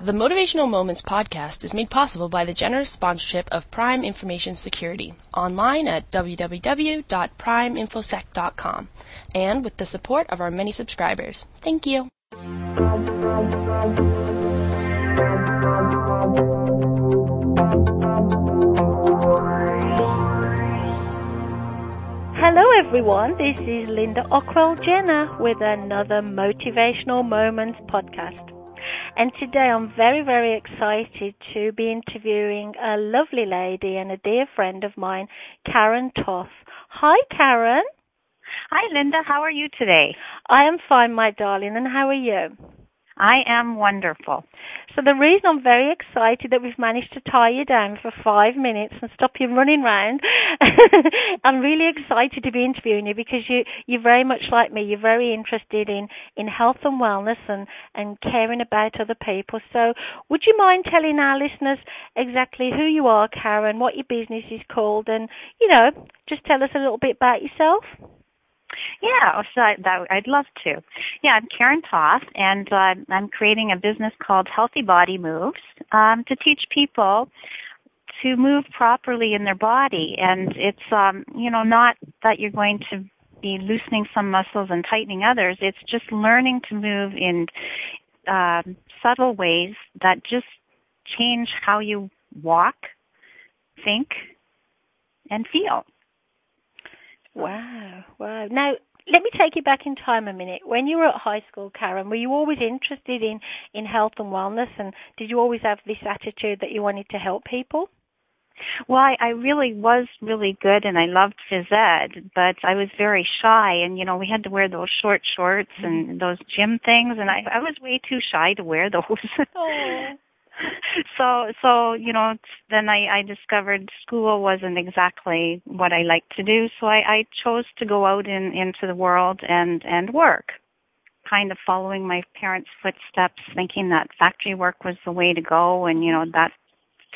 The Motivational Moments podcast is made possible by the generous sponsorship of Prime Information Security online at www.primeinfosec.com and with the support of our many subscribers. Thank you. Hello, everyone. This is Linda Ockrell Jenner with another Motivational Moments podcast. And today I'm very, very excited to be interviewing a lovely lady and a dear friend of mine, Karen Toth. Hi, Karen. Hi, Linda. How are you today? I am fine, my darling, and how are you? I am wonderful. So the reason I'm very excited that we've managed to tie you down for five minutes and stop you running round, I'm really excited to be interviewing you because you you're very much like me. You're very interested in in health and wellness and and caring about other people. So would you mind telling our listeners exactly who you are, Karen, what your business is called, and you know just tell us a little bit about yourself? Yeah, so I, that, I'd love to. Yeah, I'm Karen Toth, and uh, I'm creating a business called Healthy Body Moves um, to teach people to move properly in their body. And it's, um, you know, not that you're going to be loosening some muscles and tightening others. It's just learning to move in uh, subtle ways that just change how you walk, think, and feel. Wow, wow. Now, let me take you back in time a minute. When you were at high school, Karen, were you always interested in, in health and wellness? And did you always have this attitude that you wanted to help people? Well, I, I really was really good and I loved phys ed, but I was very shy and you know, we had to wear those short shorts and mm-hmm. those gym things and I I was way too shy to wear those. So so you know then I, I discovered school wasn't exactly what I liked to do. So I, I chose to go out in into the world and and work kind of following my parents footsteps thinking that factory work was the way to go and you know that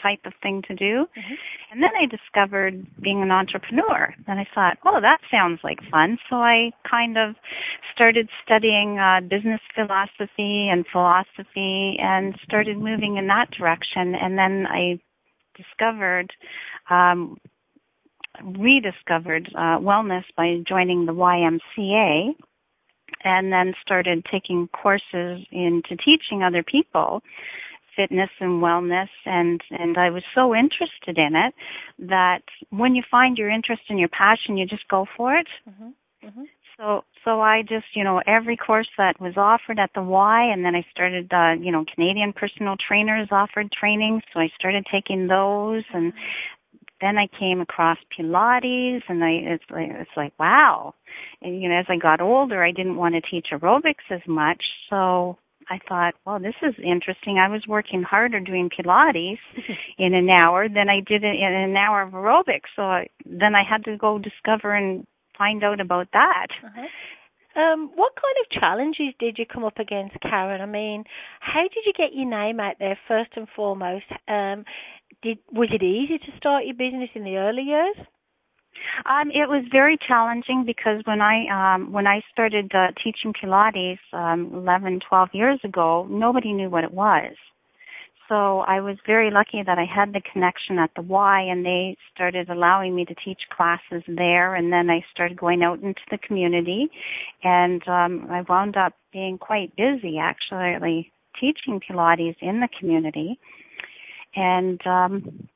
type of thing to do. Mm-hmm. And then I discovered being an entrepreneur. And I thought, oh, that sounds like fun. So I kind of started studying uh, business philosophy and philosophy and started moving in that direction. And then I discovered, um, rediscovered uh, wellness by joining the YMCA and then started taking courses into teaching other people fitness and wellness and and I was so interested in it that when you find your interest and your passion you just go for it. Mm-hmm. Mm-hmm. So so I just you know every course that was offered at the Y and then I started uh you know Canadian personal trainers offered training so I started taking those and then I came across Pilates and I it's like it's like wow. And you know as I got older I didn't want to teach aerobics as much so I thought, well, this is interesting. I was working harder doing Pilates in an hour than I did in an hour of aerobics. So I, then I had to go discover and find out about that. Uh-huh. Um, what kind of challenges did you come up against, Karen? I mean, how did you get your name out there first and foremost? Um, did was it easy to start your business in the early years? Um, it was very challenging because when I um, when I started uh, teaching Pilates um, 11, 12 years ago, nobody knew what it was. So I was very lucky that I had the connection at the Y, and they started allowing me to teach classes there. And then I started going out into the community, and um, I wound up being quite busy actually teaching Pilates in the community. And um,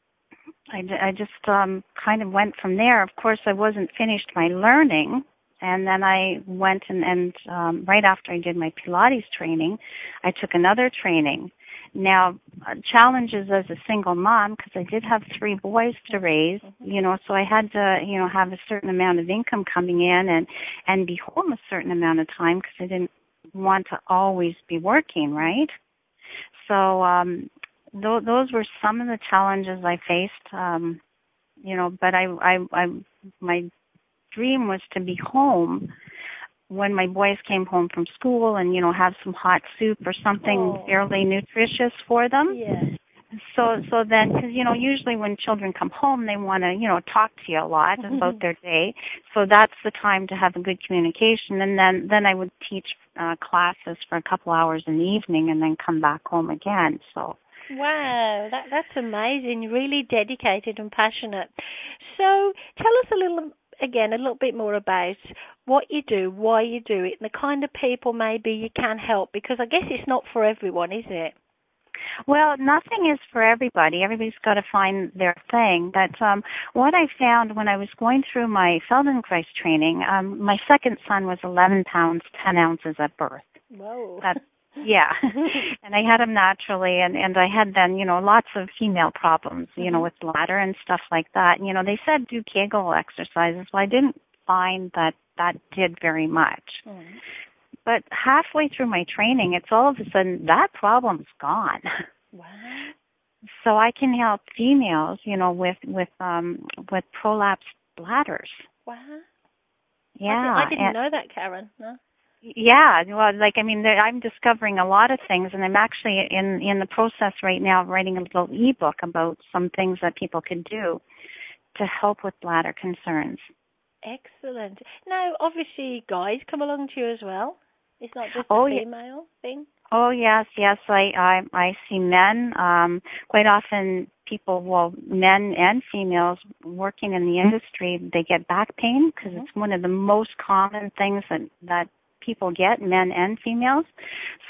I, I just um, kind of went from there. Of course, I wasn't finished my learning, and then I went and, and um, right after I did my Pilates training, I took another training. Now, uh, challenges as a single mom because I did have three boys to raise, you know, so I had to, you know, have a certain amount of income coming in and and be home a certain amount of time because I didn't want to always be working, right? So um th- those were some of the challenges I faced. Um, you know, but I, I, I, my dream was to be home when my boys came home from school and you know have some hot soup or something oh. fairly nutritious for them. Yes. so so then because you know usually when children come home they want to you know talk to you a lot mm-hmm. about their day so that's the time to have a good communication and then then i would teach uh classes for a couple hours in the evening and then come back home again so Wow, that that's amazing. Really dedicated and passionate. So, tell us a little again a little bit more about what you do, why you do it, and the kind of people maybe you can help because I guess it's not for everyone, is it? Well, nothing is for everybody. Everybody's got to find their thing. But um, what I found when I was going through my Feldenkrais training, um, my second son was 11 pounds 10 ounces at birth. Whoa. That, yeah, and I had them naturally, and and I had then you know lots of female problems, you know, mm-hmm. with bladder and stuff like that. And, you know, they said do Kegel exercises. Well, I didn't find that that did very much. Mm. But halfway through my training, it's all of a sudden that problem's gone. Wow. So I can help females, you know, with with um with prolapsed bladders. Wow. Yeah. I, did, not know that, Karen. No. Yeah, well, like I mean, I'm discovering a lot of things, and I'm actually in in the process right now of writing a little ebook about some things that people can do to help with bladder concerns. Excellent. Now, obviously, guys come along to you as well. It's not just a oh, female yeah. thing. Oh yes, yes. I I I see men. Um, quite often, people, well, men and females working in the industry, they get back pain because mm-hmm. it's one of the most common things that that people get, men and females.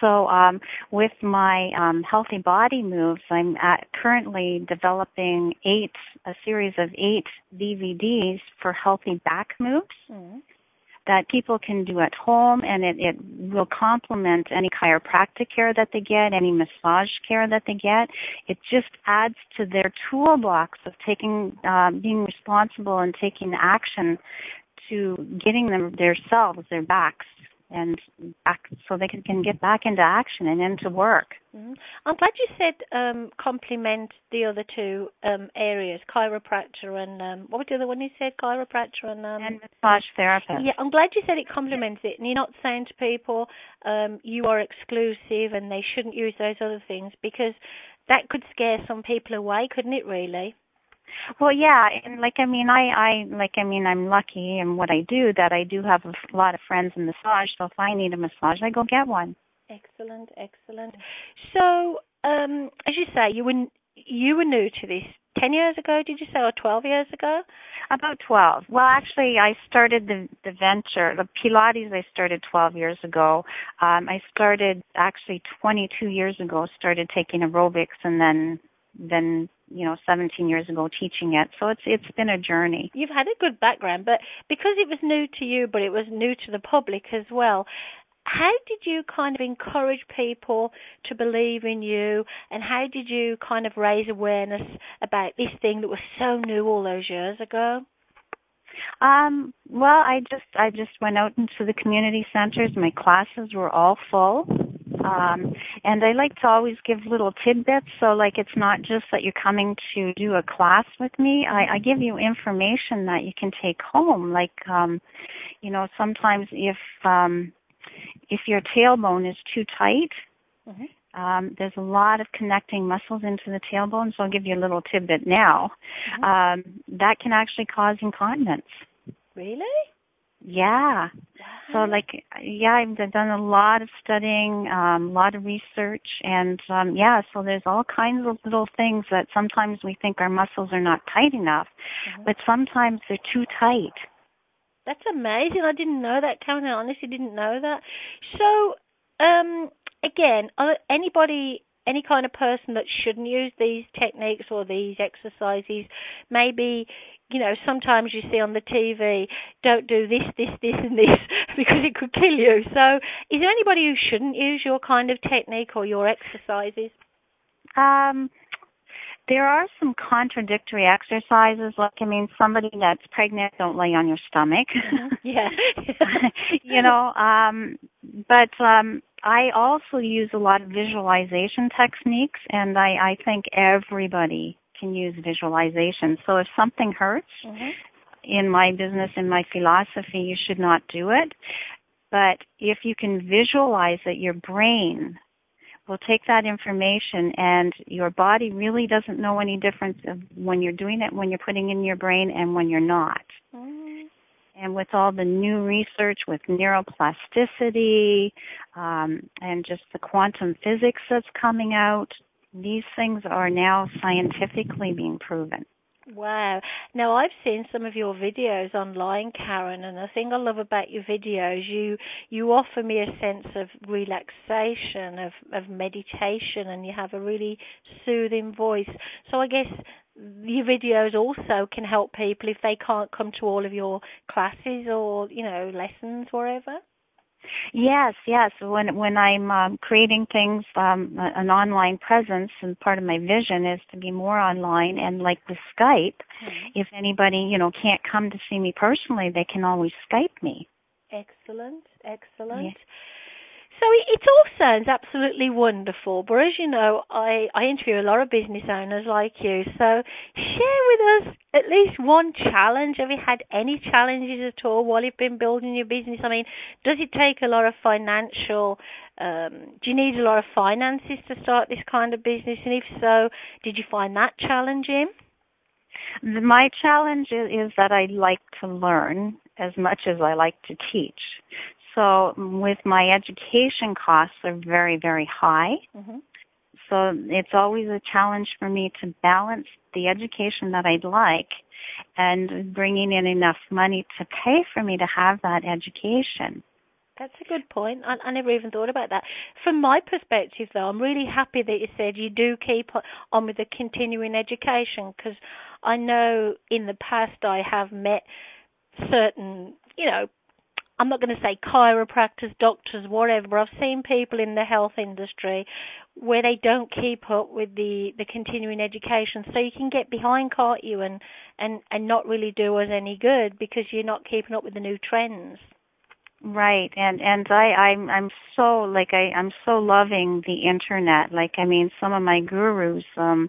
So um, with my um, healthy body moves, I'm at, currently developing eight a series of eight DVDs for healthy back moves. Mm-hmm that people can do at home and it, it will complement any chiropractic care that they get, any massage care that they get. It just adds to their toolbox of taking, uh, being responsible and taking action to getting them themselves, their backs and back so they can, can get back into action and into work. Mm-hmm. I'm glad you said um, complement the other two um, areas, chiropractor and um, what was the other one you said? Chiropractor and um, and massage therapist. Yeah, I'm glad you said it complements it, and you're not saying to people um, you are exclusive and they shouldn't use those other things because that could scare some people away, couldn't it? Really. Well, yeah, and like I mean, I I like I mean, I'm lucky in what I do that I do have a lot of friends in massage. So if I need a massage, I go get one. Excellent, excellent. So, um, as you say, you were you were new to this ten years ago. Did you say, or twelve years ago? About twelve. Well, actually, I started the the venture, the Pilates. I started twelve years ago. Um, I started actually twenty two years ago. Started taking aerobics, and then then you know 17 years ago teaching it so it's it's been a journey you've had a good background but because it was new to you but it was new to the public as well how did you kind of encourage people to believe in you and how did you kind of raise awareness about this thing that was so new all those years ago um, well, I just I just went out into the community centers. My classes were all full. Um, and I like to always give little tidbits. So, like, it's not just that you're coming to do a class with me. I, I give you information that you can take home. Like, um, you know, sometimes if um, if your tailbone is too tight, mm-hmm. um, there's a lot of connecting muscles into the tailbone. So, I'll give you a little tidbit now. Mm-hmm. Um, that can actually cause incontinence. Really? Yeah. So like yeah, I've done a lot of studying, um, a lot of research and um yeah, so there's all kinds of little things that sometimes we think our muscles are not tight enough, mm-hmm. but sometimes they're too tight. That's amazing. I didn't know that, Karen. I honestly didn't know that. So, um again, anybody any kind of person that shouldn't use these techniques or these exercises, maybe you know, sometimes you see on the TV, don't do this, this, this, and this because it could kill you. So, is there anybody who shouldn't use your kind of technique or your exercises? Um, there are some contradictory exercises. Like, I mean, somebody that's pregnant, don't lay on your stomach. Mm-hmm. Yeah. you know, um, but um, I also use a lot of visualization techniques, and I, I think everybody can use visualization. So if something hurts mm-hmm. in my business, in my philosophy, you should not do it. But if you can visualize it, your brain will take that information and your body really doesn't know any difference of when you're doing it when you're putting in your brain and when you're not. Mm. And with all the new research with neuroplasticity um, and just the quantum physics that's coming out, these things are now scientifically being proven. Wow. Now I've seen some of your videos online, Karen, and the thing I love about your videos, you you offer me a sense of relaxation, of of meditation, and you have a really soothing voice. So I guess your videos also can help people if they can't come to all of your classes or you know lessons, whatever. Yes, yes. When when I'm um, creating things, um, an online presence, and part of my vision is to be more online. And like the Skype, mm-hmm. if anybody you know can't come to see me personally, they can always Skype me. Excellent, excellent. Yeah. So it, all sounds absolutely wonderful, but as you know, I, I interview a lot of business owners like you. So share with us at least one challenge. Have you had any challenges at all while you've been building your business? I mean, does it take a lot of financial? Um, do you need a lot of finances to start this kind of business? And if so, did you find that challenging? My challenge is that I like to learn as much as I like to teach. So with my education costs are very, very high. Mm-hmm. So it's always a challenge for me to balance the education that I'd like and bringing in enough money to pay for me to have that education. That's a good point. I, I never even thought about that. From my perspective, though, I'm really happy that you said you do keep on with the continuing education because I know in the past I have met certain, you know, I'm not going to say chiropractors, doctors, whatever, but I've seen people in the health industry where they don't keep up with the, the continuing education. So you can get behind, can't you, and, and, and not really do us any good because you're not keeping up with the new trends. Right, and and I I'm I'm so like I I'm so loving the internet. Like I mean, some of my gurus um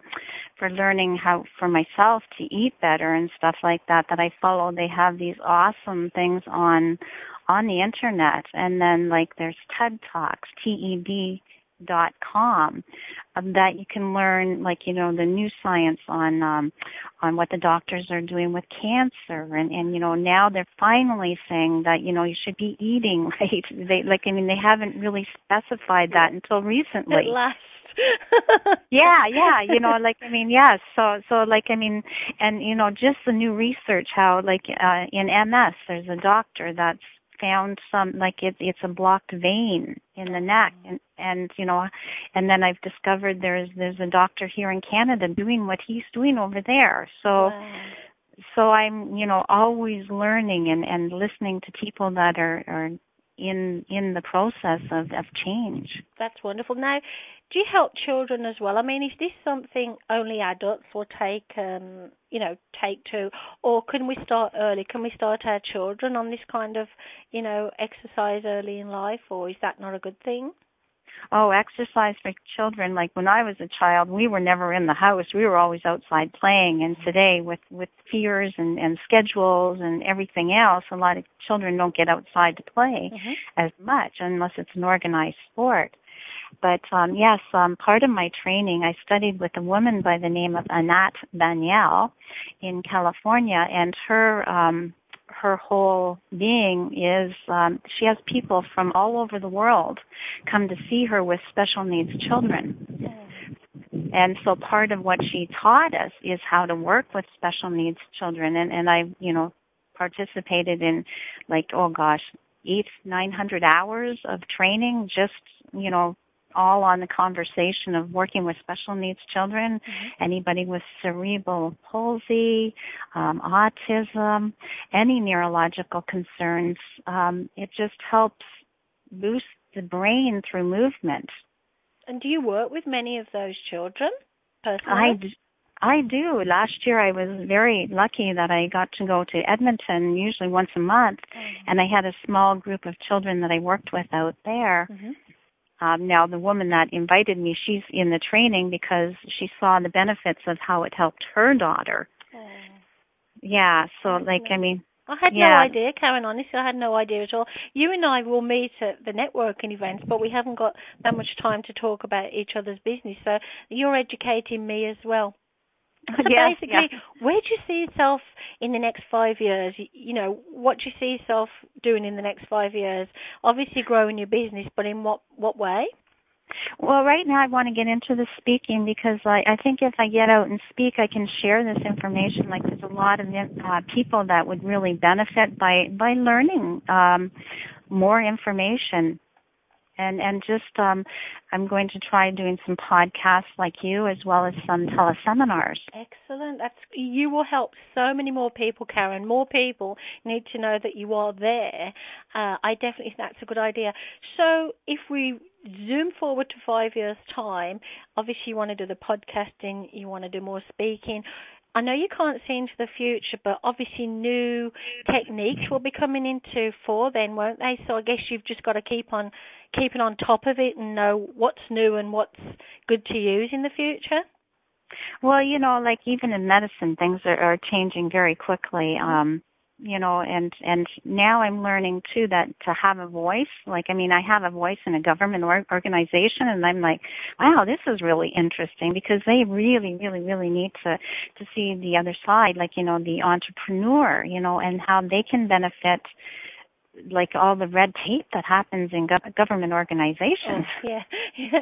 for learning how for myself to eat better and stuff like that that I follow. They have these awesome things on on the internet and then like there's TED Talks, T E D dot com um, that you can learn like you know the new science on um on what the doctors are doing with cancer. And and you know now they're finally saying that you know you should be eating right? They like i mean they haven't really specified that until recently. At last. yeah yeah you know like i mean yes so so like i mean and you know just the new research how like uh in MS there's a doctor that's found some like it, it's a blocked vein in the neck mm-hmm. and and you know and then I've discovered there's there's a doctor here in Canada doing what he's doing over there so wow. so I'm you know always learning and and listening to people that are are in in the process of of change that's wonderful now do you help children as well? I mean, is this something only adults will take, um, you know, take to, or can we start early? Can we start our children on this kind of, you know, exercise early in life, or is that not a good thing? Oh, exercise for children. Like when I was a child, we were never in the house. We were always outside playing. And today, with with fears and and schedules and everything else, a lot of children don't get outside to play mm-hmm. as much unless it's an organized sport. But um, yes, um, part of my training, I studied with a woman by the name of Anat Baniel in California, and her um, her whole being is um, she has people from all over the world come to see her with special needs children. And so part of what she taught us is how to work with special needs children. And, and I, you know, participated in like, oh gosh, eight, nine hundred hours of training just, you know, all on the conversation of working with special needs children, mm-hmm. anybody with cerebral palsy, um, autism, any neurological concerns. Um, it just helps boost the brain through movement. And do you work with many of those children personally? I do. I do. Last year I was very lucky that I got to go to Edmonton usually once a month mm-hmm. and I had a small group of children that I worked with out there. Mm-hmm. Um, now, the woman that invited me, she's in the training because she saw the benefits of how it helped her daughter. Oh. Yeah, so like I mean, I had Yeah. no idea, Karen. Honestly, I had no idea at all. You and I will meet at the networking events, but we haven't got that much time to talk about each other's business. So you're educating me as well. So Yes, basically, yeah. where do you see yourself in the next five years? You, you know, what do you see yourself doing in the next five years? Obviously, growing your business, but in what what way? Well, right now I want to get into the speaking because I, I think if I get out and speak, I can share this information. Like there's a lot of uh, people that would really benefit by by learning um, more information, and and just um, I'm going to try doing some podcasts like you as well as some teleseminars. Excellent. That's you will help so many more people, Karen. More people need to know that you are there. Uh, I definitely think that's a good idea. So if we zoom forward to five years' time, obviously you want to do the podcasting, you want to do more speaking. I know you can't see into the future, but obviously new techniques will be coming into fore then, won't they? So I guess you've just got to keep on keeping on top of it and know what's new and what's good to use in the future. Well, you know, like even in medicine, things are, are changing very quickly. Um, you know, and and now I'm learning too that to have a voice. Like, I mean, I have a voice in a government or- organization, and I'm like, wow, this is really interesting because they really, really, really need to to see the other side, like you know, the entrepreneur, you know, and how they can benefit like all the red tape that happens in gov- government organizations. Oh, yeah,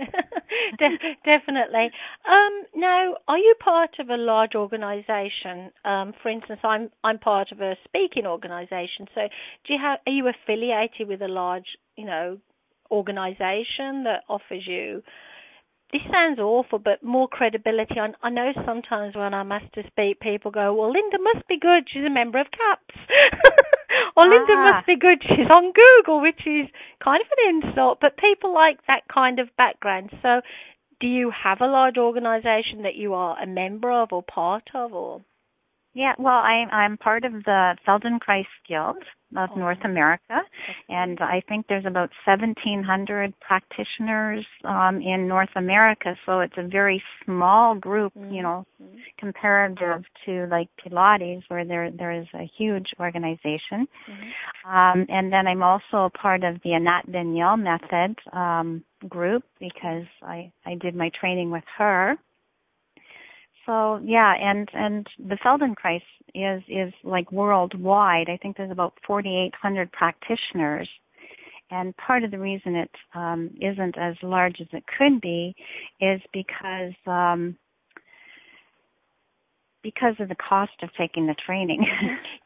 De- definitely. Um, now, are you part of a large organisation? Um, for instance, I'm I'm part of a speaking organisation. So, do you have are you affiliated with a large, you know, organisation that offers you? This sounds awful, but more credibility. I, I know sometimes when I'm asked to speak, people go, "Well, Linda must be good. She's a member of CAPS." or Linda Ah. must be good. She's on Google, which is kind of an insult, but people like that kind of background. So, do you have a large organisation that you are a member of or part of, or? Yeah, well, I'm I'm part of the Feldenkrais Guild of Oh. North America, and I think there's about 1,700 practitioners um, in North America. So it's a very small group, you know, Mhm. comparative to like Pilates, where there there is a huge organization. Mhm. Um, and then I'm also a part of the Anat Baniel method um, group because I I did my training with her. So yeah, and and the Feldenkrais is is like worldwide. I think there's about 4,800 practitioners, and part of the reason it um, isn't as large as it could be is because um, because of the cost of taking the training.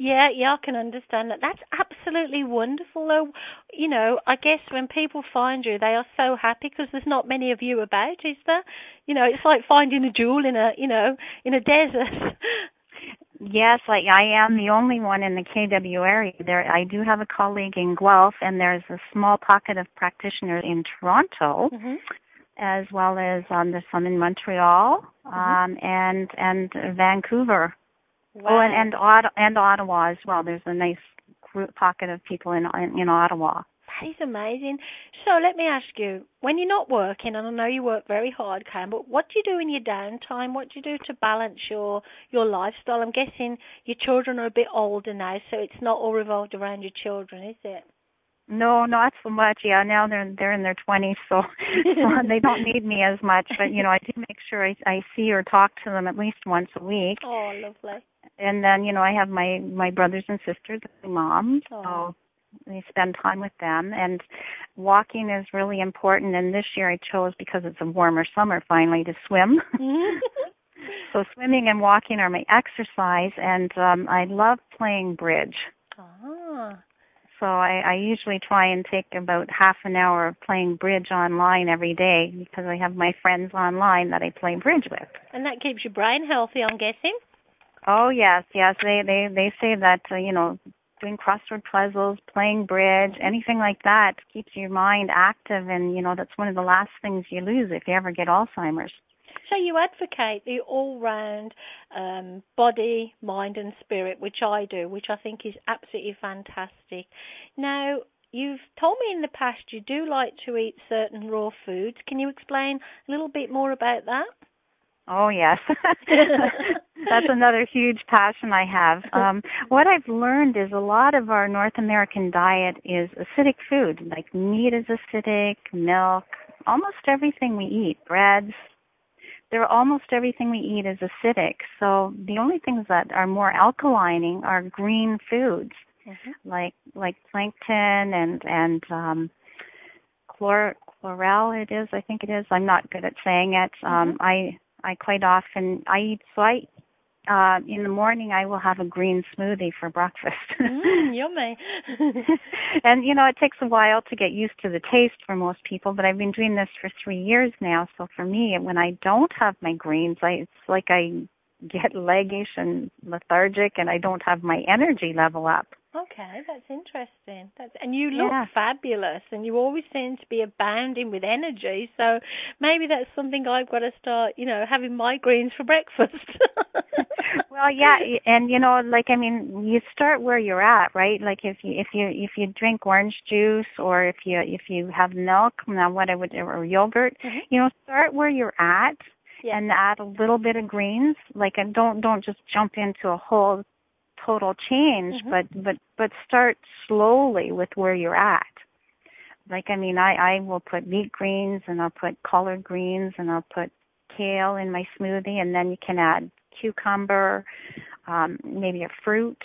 Yeah, yeah, I can understand that. That's absolutely wonderful, though. You know, I guess when people find you, they are so happy because there's not many of you about, is there? You know, it's like finding a jewel in a, you know, in a desert. Yes, like I am the only one in the KW area. There, I do have a colleague in Guelph, and there's a small pocket of practitioners in Toronto, hmm as well as um, there's some in Montreal um, and and Vancouver. Wow. Oh, and and, Ot- and Ottawa as well. There's a nice group pocket of people in in, in Ottawa. That is amazing. So let me ask you, when you're not working, and I know you work very hard, Cam, but what do you do in your downtime? What do you do to balance your your lifestyle? I'm guessing your children are a bit older now, so it's not all revolved around your children, is it? No, not so much. Yeah, now they're they're in their twenties, so, so they don't need me as much. But you know, I do make sure I I see or talk to them at least once a week. Oh, lovely. and then you know I have my my brothers and sisters, my mom, Aw. so we spend time with them. And walking is really important. And this year I chose because it's a warmer summer finally to swim. so swimming and walking are my exercise, and um I love playing bridge. So I, I usually try and take about half an hour of playing bridge online every day because I have my friends online that I play bridge with. And that keeps your brain healthy, I'm guessing. Oh yes, yes. They they they say that uh, you know doing crossword puzzles, playing bridge, anything like that keeps your mind active, and you know that's one of the last things you lose if you ever get Alzheimer's. So you advocate the all-round um, body, mind, and spirit, which I do, which I think is absolutely fantastic. Now, you've told me in the past you do like to eat certain raw foods. Can you explain a little bit more about that? Oh yes. that's another huge passion I have. Um, what I've learned is a lot of our North American diet is acidic food, like meat is acidic, milk, almost everything we eat, breads. They're almost everything we eat is acidic. So the only things that are more alkalining are green foods, mm-hmm. like like plankton and and um, chlor chloral. It is, I think it is. I'm not good at saying it. Um, mm-hmm. I I quite often I eat so I uh in the morning I will have a green smoothie for breakfast. mm, yummy. and you know, it takes a while to get used to the taste for most people, but I've been doing this for 3 years now, so for me when I don't have my greens, I it's like I get leggish and lethargic and I don't have my energy level up. Okay, that's interesting. That's and you look yeah. fabulous, and you always seem to be abounding with energy. So maybe that's something I've got to start, you know, having my greens for breakfast. well, yeah, and you know, like I mean, you start where you're at, right? Like if you if you if you drink orange juice or if you if you have milk, now what I would or yogurt, mm-hmm. you know, start where you're at. Yeah. and add a little bit of greens like and don't don't just jump into a whole total change, mm-hmm. but but but start slowly with where you're at. Like I mean, I I will put meat greens and I'll put collard greens and I'll put kale in my smoothie, and then you can add cucumber, um, maybe a fruit,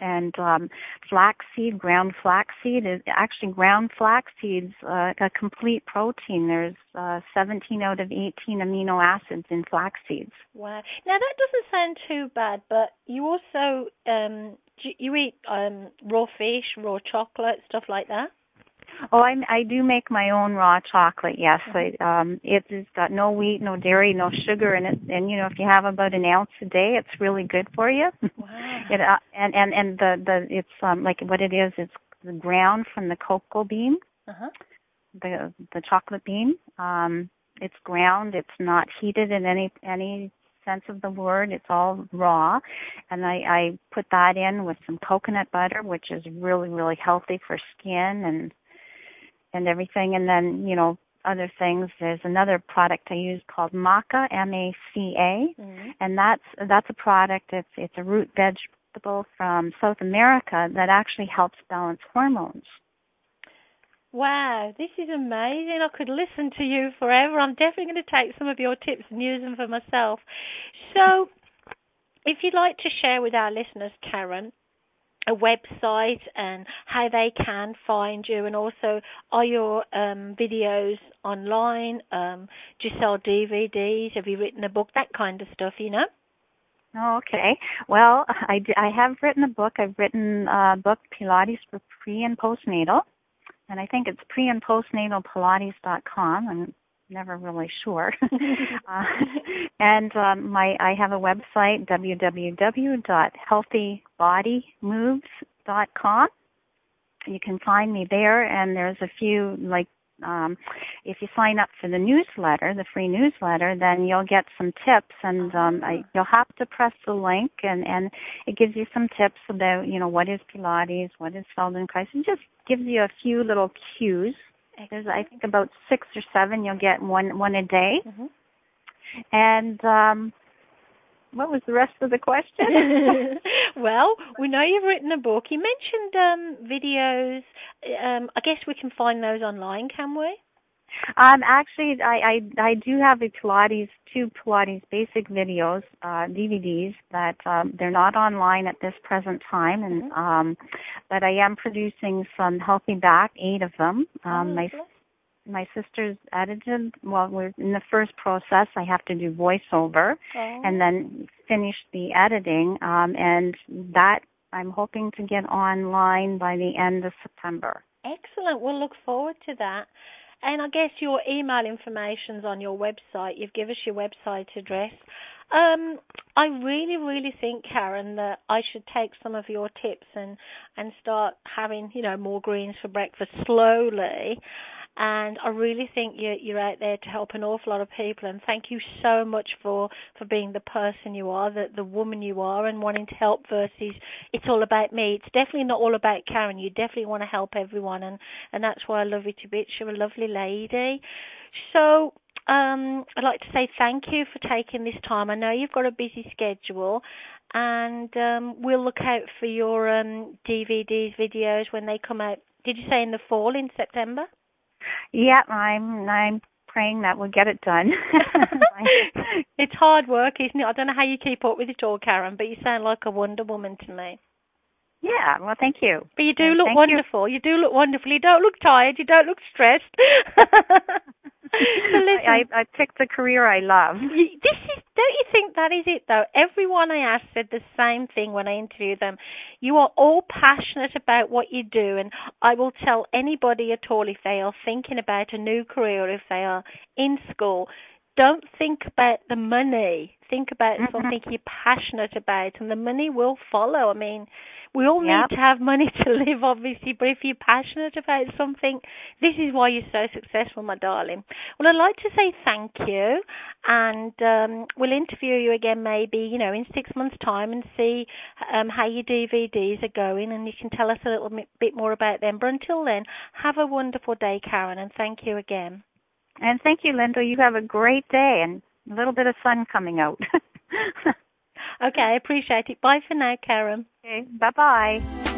and um, flaxseed, ground flaxseed is actually ground flaxseed's uh, a complete protein. There's uh, 17 out of 18 amino acids in flax seeds. Wow. Now that doesn't sound too bad, but you also um, you eat um, raw fish, raw chocolate, stuff like that. Oh, I I do make my own raw chocolate. Yes, mm-hmm. I, um, it's got no wheat, no dairy, no sugar in it, and you know if you have about an ounce a day, it's really good for you. Wow. it uh, and and and the the it's um like what it is. It's the ground from the cocoa bean, uh-huh. the the chocolate bean. Um, it's ground. It's not heated in any any sense of the word. It's all raw. And I, I put that in with some coconut butter, which is really, really healthy for skin and and everything. And then, you know, other things. There's another product I use called Maca, M-A-C-A, mm-hmm. and that's that's a product. It's it's a root vegetable from South America that actually helps balance hormones. Wow, this is amazing. I could listen to you forever. I'm definitely going to take some of your tips and use them for myself. So, if you'd like to share with our listeners, Karen, a website and how they can find you and also are your um, videos online um, do you sell dvds have you written a book that kind of stuff you know okay. Well, I, I have written a book. I've written a book, Pilates for Pre and Postnatal, and I think it's pre and postnatal Pilates.com. I'm never really sure. uh, and um, my I have a website www.healthybodymoves.com. You can find me there, and there's a few like um, if you sign up for the newsletter, the free newsletter, then you'll get some tips, and um, I, you'll have to press the link, and and it gives you some tips about you know what is Pilates, what is Feldenkrais, and just gives you a few little cues there's I think about six or seven. You'll get one one a day. Mm-hmm. And um, what was the rest of the question? well, we know you've written a book. You mentioned um, videos. Um, I guess we can find those online, can we? Um, actually, I, I I do have a Pilates two Pilates basic videos uh, DVDs that um, they're not online at this present time, and mm-hmm. um, but I am producing some Healthy Back, eight of them. Um, oh, my my sister's edited. Well, we're in the first process. I have to do voiceover, oh. and then finish the editing, um, and that I'm hoping to get online by the end of September. Excellent. We'll look forward to that. And I guess your email information's on your website. You've given us your website address. Um, I really, really think, Karen, that I should take some of your tips and and start having, you know, more greens for breakfast slowly and I really think you're, you're out there to help an awful lot of people. And thank you so much for for being the person you are, the the woman you are, and wanting to help versus it's all about me. It's definitely not all about Karen. You definitely want to help everyone, and and that's why I love you to bits. You're a lovely lady. So um, I'd like to say thank you for taking this time. I know you've got a busy schedule, and um, we'll look out for your um, DVDs, videos when they come out. Did you say in the fall in September? Yeah, I'm I'm praying that we'll get it done. it's hard work, isn't it? I don't know how you keep up with it all, Karen, but you sound like a Wonder Woman to me. Yeah, well, thank you. But you do look wonderful. You. you. do look wonderful. You don't look tired. You don't look stressed. so listen, I, I picked the career I love. This is, don't you think that is it though? Everyone I asked said the same thing when I interviewed them. You are all passionate about what you do, and I will tell anybody at all if they are thinking about a new career, if they are in school, don't think about the money. Think about mm-hmm. something you're passionate about, and the money will follow. I mean, we all yep. need to have money to live, obviously, but if you're passionate about something, this is why you're so successful, my darling. Well, I'd like to say thank you, and um, we'll interview you again maybe, you know, in six months' time and see um, how your DVDs are going, and you can tell us a little bit more about them. But until then, have a wonderful day, Karen, and thank you again. And thank you, Linda. You have a great day and a little bit of sun coming out. okay, I appreciate it. Bye for now, Karen. Okay, bye bye.